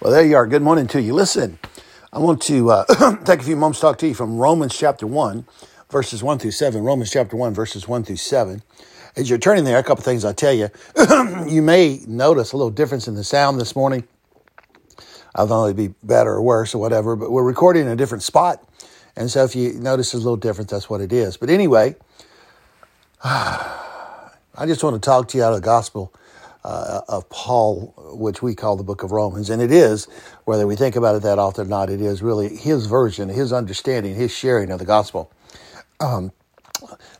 Well, there you are. Good morning to you. Listen, I want to uh, take a few moments to talk to you from Romans chapter 1, verses 1 through 7. Romans chapter 1, verses 1 through 7. As you're turning there, a couple things I tell you. you may notice a little difference in the sound this morning. I don't know it'd be better or worse or whatever, but we're recording in a different spot. And so if you notice a little difference, that's what it is. But anyway, I just want to talk to you out of the gospel uh, of Paul, which we call the book of Romans. And it is, whether we think about it that often or not, it is really his version, his understanding, his sharing of the gospel. Um,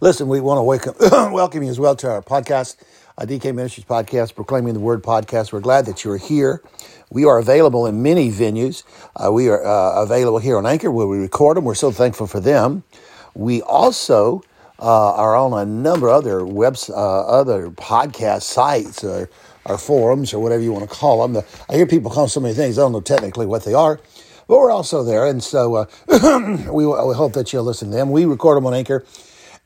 listen, we want to welcome, welcome you as well to our podcast, uh, DK Ministries podcast, Proclaiming the Word podcast. We're glad that you're here. We are available in many venues. Uh, we are uh, available here on Anchor where we record them. We're so thankful for them. We also uh, are on a number of other webs, uh, other podcast sites or, or, forums or whatever you want to call them. The, I hear people call them so many things. I don't know technically what they are, but we're also there. And so uh, we, we hope that you'll listen to them. We record them on Anchor.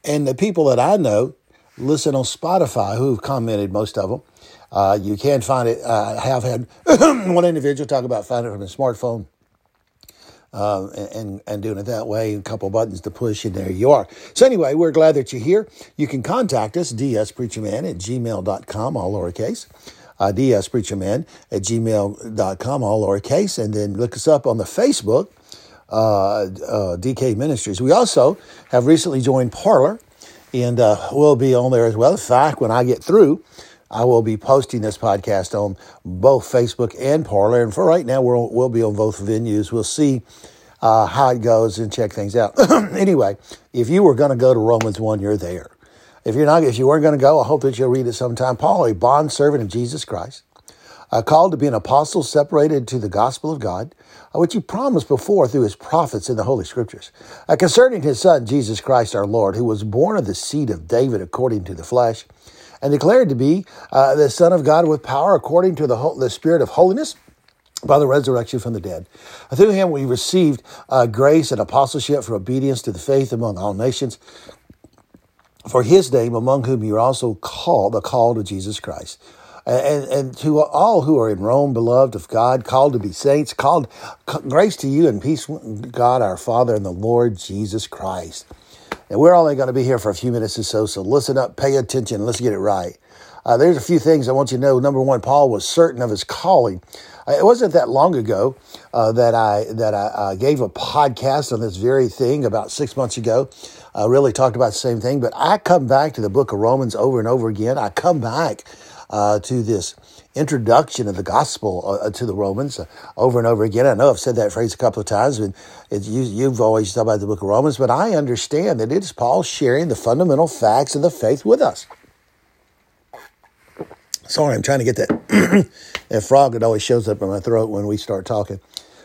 And the people that I know listen on Spotify who've commented, most of them. Uh, you can find it. I have had one individual talk about finding it from a smartphone uh, and, and doing it that way, a couple buttons to push, and there you are. So, anyway, we're glad that you're here. You can contact us, dspreacherman at gmail.com, all lowercase. Uh, dspreacherman at gmail.com, all lowercase. And then look us up on the Facebook, uh, uh, DK Ministries. We also have recently joined Parler, and uh, we'll be on there as well. In fact, when I get through, I will be posting this podcast on both Facebook and Parler. And for right now, we'll, we'll be on both venues. We'll see uh, how it goes and check things out. anyway, if you were going to go to Romans 1, you're there. If you're not, if you weren't going to go, I hope that you'll read it sometime. Paul, a bond servant of Jesus Christ, uh, called to be an apostle separated to the gospel of God, uh, which he promised before through his prophets in the Holy Scriptures, uh, concerning his son, Jesus Christ our Lord, who was born of the seed of David according to the flesh and declared to be uh, the Son of God with power according to the, the Spirit of holiness by the resurrection from the dead. Through him we received uh, grace and apostleship for obedience to the faith among all nations. For his name, among whom you are also called, the call to Jesus Christ. And, and to all who are in Rome, beloved of God, called to be saints, called grace to you and peace, God our Father and the Lord Jesus Christ. And we're only going to be here for a few minutes or so, so listen up, pay attention, let's get it right. Uh, there's a few things I want you to know. Number one, Paul was certain of his calling. Uh, it wasn't that long ago uh, that I that I uh, gave a podcast on this very thing about six months ago. I really talked about the same thing, but I come back to the book of Romans over and over again. I come back uh, to this introduction of the gospel uh, to the Romans uh, over and over again. I know I've said that phrase a couple of times, and you, have always talked about the book of Romans, but I understand that it is Paul sharing the fundamental facts of the faith with us. Sorry, I'm trying to get that, that frog that always shows up in my throat when we start talking.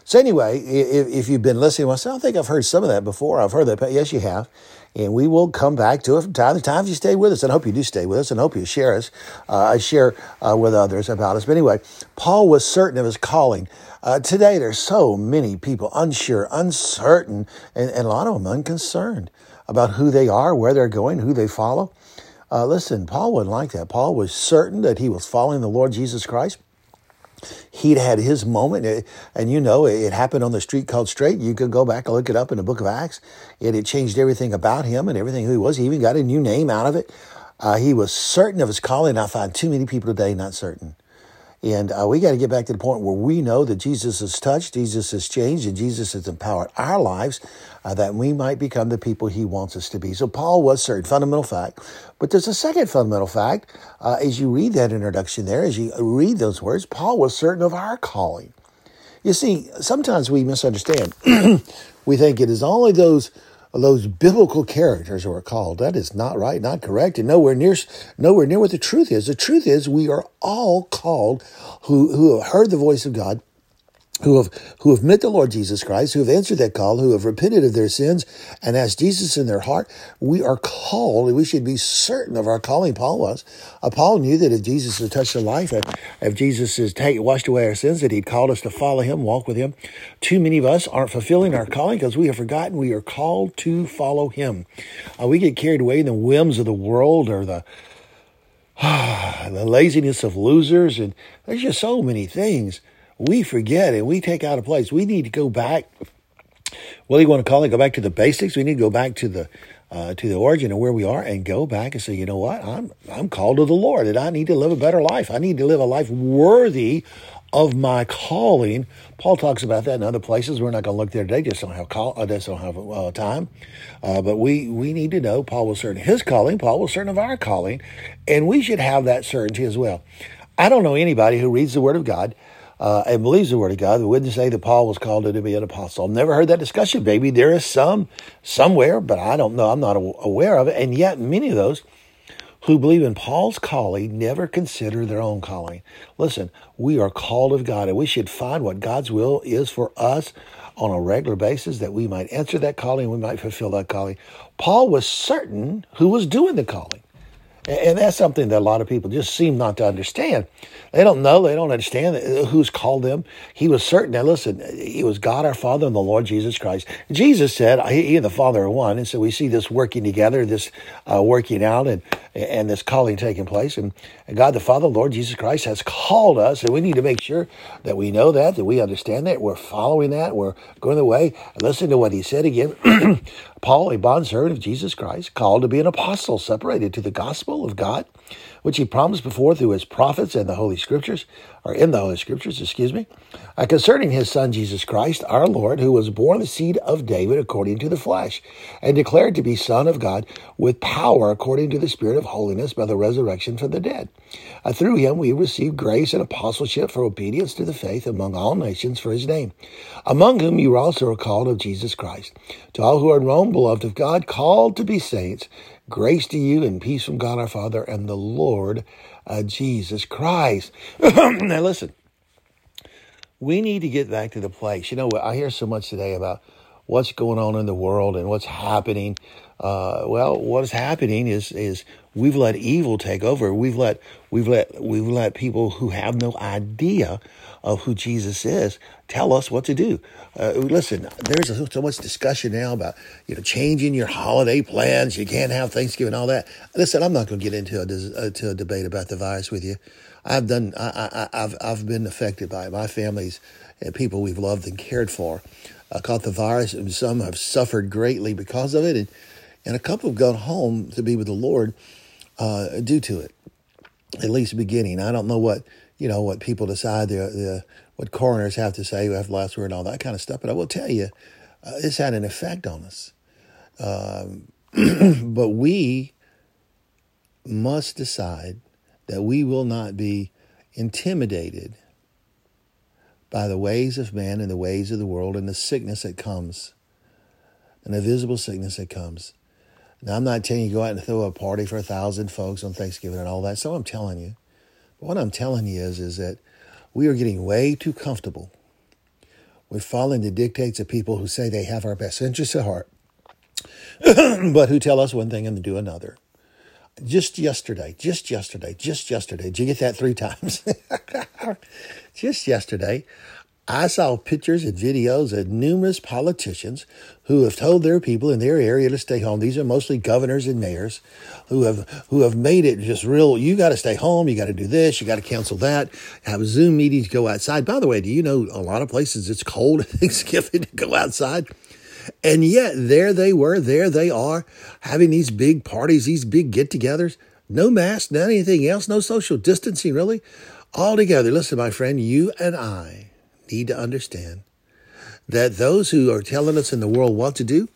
So anyway, if, if you've been listening, well, I think I've heard some of that before. I've heard that. Yes, you have. And we will come back to it from time to time if you stay with us. And I hope you do stay with us and hope you share us, uh, share uh, with others about us. But anyway, Paul was certain of his calling. Uh, today, there's so many people unsure, uncertain, and, and a lot of them unconcerned about who they are, where they're going, who they follow. Uh, listen, Paul wasn't like that. Paul was certain that he was following the Lord Jesus Christ he'd had his moment. And you know, it happened on the street called Straight. You could go back and look it up in the book of Acts. It changed everything about him and everything who he was. He even got a new name out of it. Uh, he was certain of his calling. I find too many people today not certain. And uh, we got to get back to the point where we know that Jesus has touched, Jesus has changed, and Jesus has empowered our lives uh, that we might become the people he wants us to be. So Paul was certain, fundamental fact. But there's a second fundamental fact. Uh, as you read that introduction there, as you read those words, Paul was certain of our calling. You see, sometimes we misunderstand. we think it is only those those biblical characters who are called. That is not right, not correct, and nowhere near nowhere near what the truth is. The truth is we are all called who who have heard the voice of God who have who have met the Lord Jesus Christ, who have answered that call, who have repented of their sins and asked Jesus in their heart, we are called, and we should be certain of our calling. Paul was. Uh, Paul knew that if Jesus had touched our life, if, if Jesus has take, washed away our sins, that He'd called us to follow Him, walk with Him. Too many of us aren't fulfilling our calling because we have forgotten we are called to follow Him. Uh, we get carried away in the whims of the world or the the laziness of losers, and there's just so many things we forget and we take out of place. We need to go back. What do you want to call it? Go back to the basics. We need to go back to the uh, to the origin of where we are and go back and say, you know what? I'm I'm called to the Lord and I need to live a better life. I need to live a life worthy of my calling. Paul talks about that in other places. We're not going to look there today. Just don't have call. I uh, just don't have uh, time. Uh, but we we need to know Paul was certain of his calling. Paul was certain of our calling, and we should have that certainty as well. I don't know anybody who reads the Word of God. Uh, and believes the word of God, wouldn't say that Paul was called to be an apostle. I've never heard that discussion. Maybe there is some somewhere, but I don't know. I'm not aware of it. And yet, many of those who believe in Paul's calling never consider their own calling. Listen, we are called of God, and we should find what God's will is for us on a regular basis that we might answer that calling, we might fulfill that calling. Paul was certain who was doing the calling. And that's something that a lot of people just seem not to understand. They don't know, they don't understand who's called them. He was certain. Now, listen, he was God our Father and the Lord Jesus Christ. Jesus said, He and the Father are one. And so we see this working together, this uh, working out, and, and this calling taking place. And, and God the Father, Lord Jesus Christ, has called us. And we need to make sure that we know that, that we understand that, we're following that, we're going the way. Listen to what He said again. Paul, a bondservant of Jesus Christ, called to be an apostle, separated to the gospel of God which he promised before through his prophets and the Holy Scriptures, or in the Holy Scriptures, excuse me, uh, concerning his Son Jesus Christ, our Lord, who was born the seed of David according to the flesh, and declared to be Son of God with power according to the Spirit of holiness by the resurrection from the dead. Uh, through him we receive grace and apostleship for obedience to the faith among all nations for his name, among whom you also are called of Jesus Christ. To all who are in Rome, beloved of God, called to be saints, Grace to you and peace from God our Father and the Lord uh, Jesus Christ. now, listen, we need to get back to the place. You know, I hear so much today about what's going on in the world and what's happening. Uh, well, what is happening is is we've let evil take over. We've let we've let we've let people who have no idea of who Jesus is tell us what to do. Uh, listen, there's so much discussion now about you know changing your holiday plans. You can't have Thanksgiving, all that. Listen, I'm not going to get into a, uh, to a debate about the virus with you. I've done. I, have I've been affected by it. My family's and people we've loved and cared for uh, caught the virus, and some have suffered greatly because of it, and and a couple have gone home to be with the Lord uh, due to it. At least beginning. I don't know what you know what people decide the the what coroners have to say, who have the last word, and all that kind of stuff. But I will tell you, uh, it's had an effect on us. Um, but we must decide that we will not be intimidated by the ways of man and the ways of the world and the sickness that comes, and the visible sickness that comes. Now, I'm not telling you to go out and throw a party for a thousand folks on Thanksgiving and all that. So I'm telling you. But what I'm telling you is, is that we are getting way too comfortable. We're following the dictates of people who say they have our best interests at heart, but who tell us one thing and do another. Just yesterday, just yesterday, just yesterday, did you get that three times? just yesterday, I saw pictures and videos of numerous politicians who have told their people in their area to stay home. These are mostly governors and mayors who have who have made it just real. You got to stay home. You got to do this. You got to cancel that. Have Zoom meetings. Go outside. By the way, do you know a lot of places it's cold Thanksgiving to go outside? And yet there they were. There they are having these big parties, these big get-togethers. No mask, not anything else. No social distancing, really. All together. Listen, my friend, you and I need to understand that those who are telling us in the world what to do,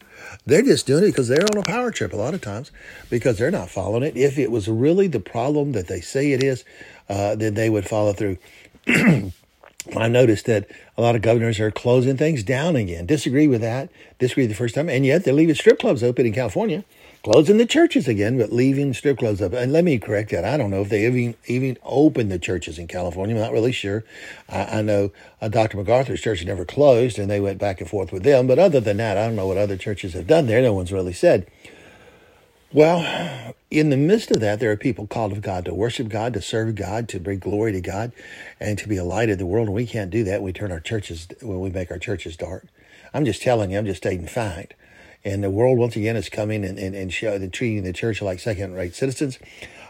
they're just doing it because they're on a power trip a lot of times because they're not following it. If it was really the problem that they say it is, uh, then they would follow through. I noticed that a lot of governors are closing things down again. Disagree with that. Disagree the first time, and yet they're leaving strip clubs open in California closing the churches again, but leaving strip clubs up. And let me correct that. I don't know if they even even opened the churches in California. I'm not really sure. I, I know uh, Dr. MacArthur's church never closed, and they went back and forth with them. But other than that, I don't know what other churches have done there. No one's really said. Well, in the midst of that, there are people called of God to worship God, to serve God, to bring glory to God, and to be a light of the world. And we can't do that. We turn our churches when we make our churches dark. I'm just telling you. I'm just stating fact. And the world, once again, is coming and, and, and, show, and treating the church like second rate citizens.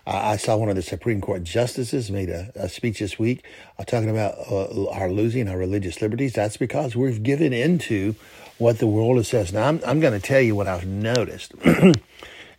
I saw one of the Supreme Court justices made a, a speech this week uh, talking about uh, our losing our religious liberties. That's because we've given into what the world says. Now, I'm, I'm going to tell you what I've noticed.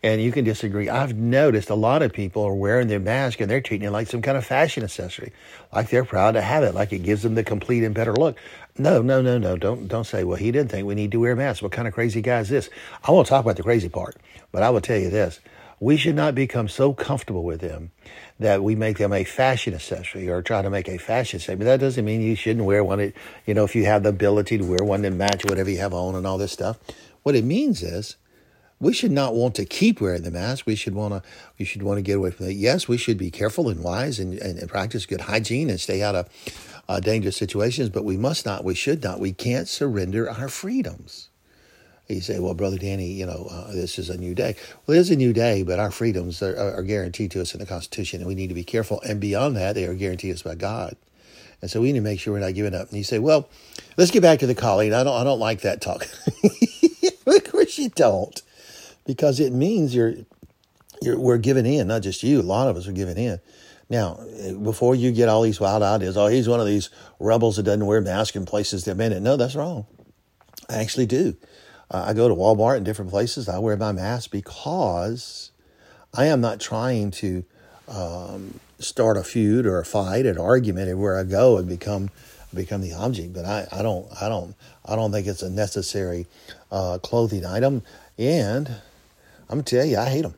and you can disagree. I've noticed a lot of people are wearing their mask and they're treating it like some kind of fashion accessory, like they're proud to have it, like it gives them the complete and better look. No, no, no, no. Don't don't say, well, he didn't think we need to wear masks. What kind of crazy guy is this? I won't talk about the crazy part, but I will tell you this. We should not become so comfortable with them that we make them a fashion accessory or try to make a fashion statement. That doesn't mean you shouldn't wear one. You know, if you have the ability to wear one that match whatever you have on and all this stuff. What it means is we should not want to keep wearing the mask. We should want to we should want to get away from it. Yes, we should be careful and wise and, and, and practice good hygiene and stay out of uh, dangerous situations, but we must not, we should not, we can't surrender our freedoms. You say, well, Brother Danny, you know, uh, this is a new day. Well, it is a new day, but our freedoms are, are, guaranteed to us in the Constitution, and we need to be careful. And beyond that, they are guaranteed us by God. And so we need to make sure we're not giving up. And you say, well, let's get back to the calling. I don't, I don't like that talk. of course you don't, because it means you're, you're, we're giving in, not just you. A lot of us are giving in. Now, before you get all these wild ideas, oh, he's one of these rebels that doesn't wear masks in places that meant it. No, that's wrong. I actually do. Uh, I go to Walmart and different places. I wear my mask because I am not trying to um, start a feud or a fight, an argument, and where I go and become become the object. But I, I don't I don't I don't think it's a necessary uh, clothing item. And I'm gonna tell you, I hate them.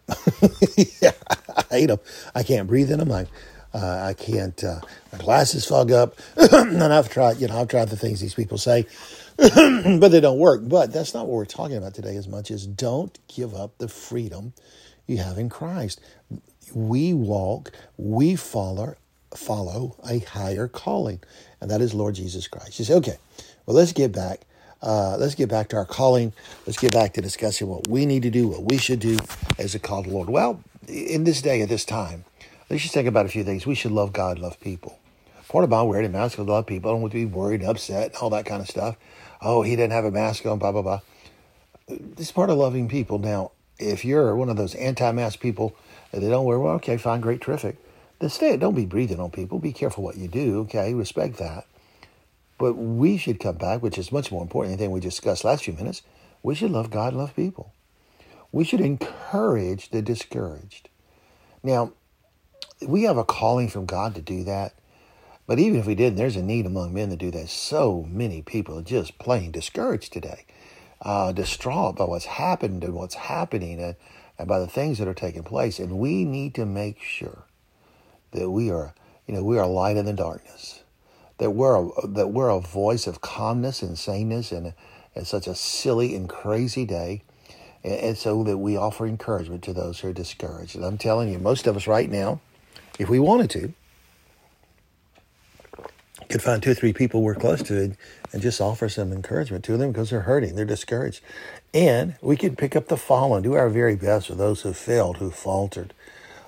yeah, I hate them. I can't breathe in them. I uh, I can't. Uh, my glasses fog up. and I've tried. You know, I've tried the things these people say. but they don't work. But that's not what we're talking about today as much as don't give up the freedom you have in Christ. We walk, we follow, follow a higher calling, and that is Lord Jesus Christ. You say, okay, well, let's get back. Uh, let's get back to our calling. Let's get back to discussing what we need to do, what we should do as a call to Lord. Well, in this day, at this time, let's just think about a few things. We should love God, love people. Part about wearing a mask, love people. I don't want to be worried, upset, all that kind of stuff oh, he didn't have a mask on, blah, blah, blah. This is part of loving people. Now, if you're one of those anti mask people that they don't wear, well, okay, fine, great, terrific. Then stay, don't be breathing on people. Be careful what you do, okay? Respect that. But we should come back, which is much more important than anything we discussed last few minutes. We should love God, love people. We should encourage the discouraged. Now, we have a calling from God to do that. But even if we didn't, there's a need among men to do that. So many people are just plain discouraged today, uh, distraught by what's happened and what's happening and, and by the things that are taking place. And we need to make sure that we are, you know, we are light in the darkness, that we're a, that we're a voice of calmness and saneness in, such a silly and crazy day. And, and so that we offer encouragement to those who are discouraged. And I'm telling you, most of us right now, if we wanted to, could find two or three people we're close to and, and just offer some encouragement to them because they're hurting, they're discouraged. And we could pick up the fallen, do our very best for those who failed, who faltered,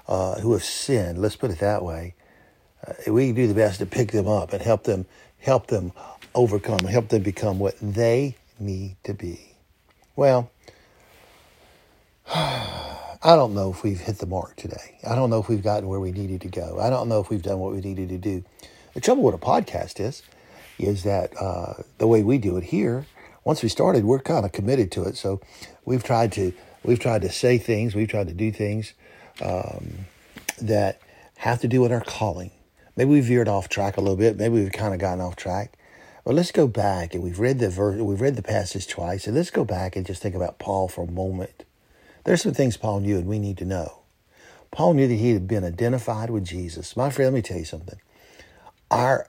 uh, who have sinned. Let's put it that way. Uh, we do the best to pick them up and help them, help them overcome, help them become what they need to be. Well, I don't know if we've hit the mark today. I don't know if we've gotten where we needed to go. I don't know if we've done what we needed to do. The trouble with a podcast is, is that uh, the way we do it here, once we started, we're kind of committed to it. So we've tried to we've tried to say things, we've tried to do things um, that have to do with our calling. Maybe we veered off track a little bit. Maybe we've kind of gotten off track. But let's go back and we've read the verse, we've read the passage twice, and let's go back and just think about Paul for a moment. There's some things Paul knew and we need to know. Paul knew that he had been identified with Jesus. My friend, let me tell you something our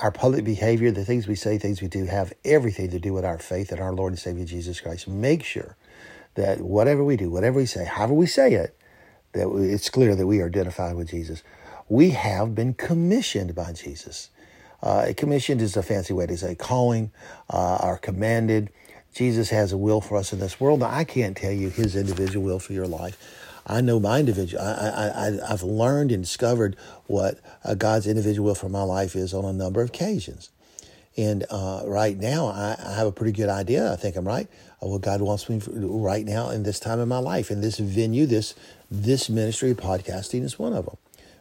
our public behavior, the things we say, things we do, have everything to do with our faith in our Lord and Savior Jesus Christ. Make sure that whatever we do, whatever we say, however we say it, that it's clear that we are identified with Jesus. We have been commissioned by Jesus. Uh, commissioned is a fancy way to say calling, uh, commanded. Jesus has a will for us in this world. Now, I can't tell you his individual will for your life. I know my individual. I, I, I, have learned and discovered what uh, God's individual will for my life is on a number of occasions. And uh, right now, I, I, have a pretty good idea. I think I'm right. Of what God wants me for right now in this time of my life, in this venue, this this ministry podcasting is one of them.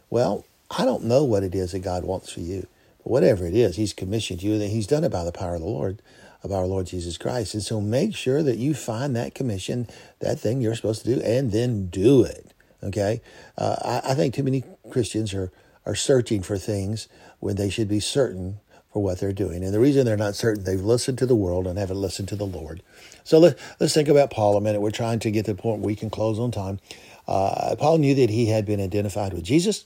Well, I don't know what it is that God wants for you, but whatever it is, He's commissioned you, and He's done it by the power of the Lord, of our Lord Jesus Christ. And so, make sure that you find that commission, that thing you're supposed to do, and then do it. Okay, uh, I, I think too many Christians are are searching for things when they should be certain for what they're doing. And the reason they're not certain, they've listened to the world and haven't listened to the Lord. So let, us think about Paul a minute. We're trying to get to the point where we can close on time. Uh, Paul knew that he had been identified with Jesus.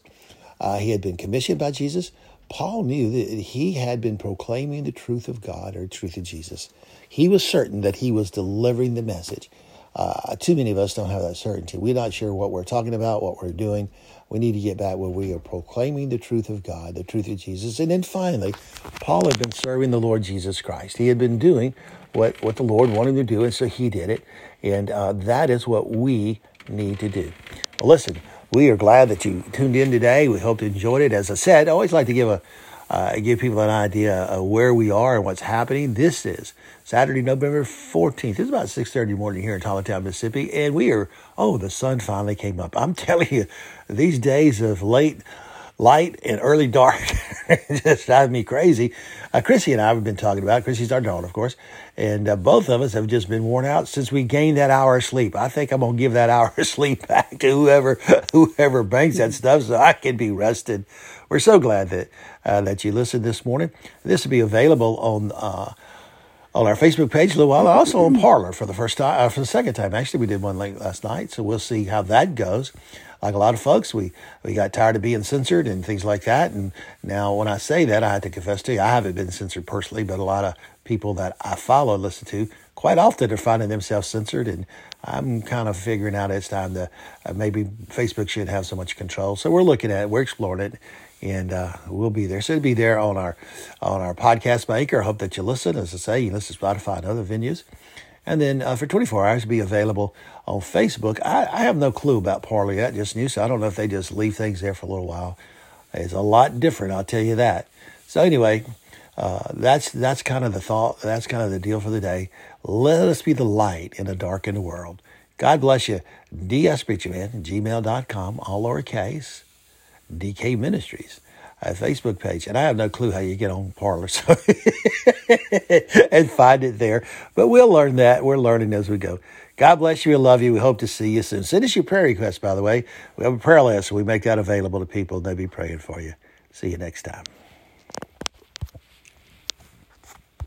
Uh, he had been commissioned by Jesus. Paul knew that he had been proclaiming the truth of God or truth of Jesus. He was certain that he was delivering the message. Uh, too many of us don't have that certainty. We're not sure what we're talking about, what we're doing. We need to get back where we are proclaiming the truth of God, the truth of Jesus. And then finally, Paul had been serving the Lord Jesus Christ. He had been doing what, what the Lord wanted him to do, and so he did it. And uh, that is what we need to do. Listen, we are glad that you tuned in today. We hope you enjoyed it. As I said, I always like to give a uh, give people an idea of where we are and what's happening. This is Saturday, November 14th. It's about 6.30 morning here in Town, Mississippi, and we are, oh, the sun finally came up. I'm telling you, these days of late light and early dark just drive me crazy. Uh, Chrissy and I have been talking about, Chrissy's our daughter, of course, and uh, both of us have just been worn out since we gained that hour of sleep. I think I'm to give that hour of sleep back to whoever whoever banks that stuff so I can be rested. We're so glad that uh, that you listened this morning. This will be available on uh, on our Facebook page a little while, also on Parler for the first time, uh, for the second time. Actually, we did one late last night, so we'll see how that goes. Like a lot of folks, we we got tired of being censored and things like that. And now, when I say that, I have to confess to you, I haven't been censored personally, but a lot of people that I follow listen to quite often are finding themselves censored, and I'm kind of figuring out it's time to uh, maybe Facebook shouldn't have so much control. So we're looking at it, we're exploring it, and uh, we'll be there. So it'll be there on our on our podcast maker. I hope that you listen. As I say, you listen to Spotify and other venues. And then uh, for 24 hours, be available on Facebook. I, I, have no clue about Parler. yet, just new. So I don't know if they just leave things there for a little while. It's a lot different, I'll tell you that. So anyway, uh, that's that's kind of the thought. That's kind of the deal for the day. Let us be the light in a darkened world. God bless you. DS Preacher Man, gmail.com, all lowercase. DK Ministries, a Facebook page. And I have no clue how you get on Parler so and find it there. But we'll learn that. We're learning as we go. God bless you. We love you. We hope to see you soon. Send us your prayer requests, by the way. We have a prayer list, so we make that available to people, and they'll be praying for you. See you next time.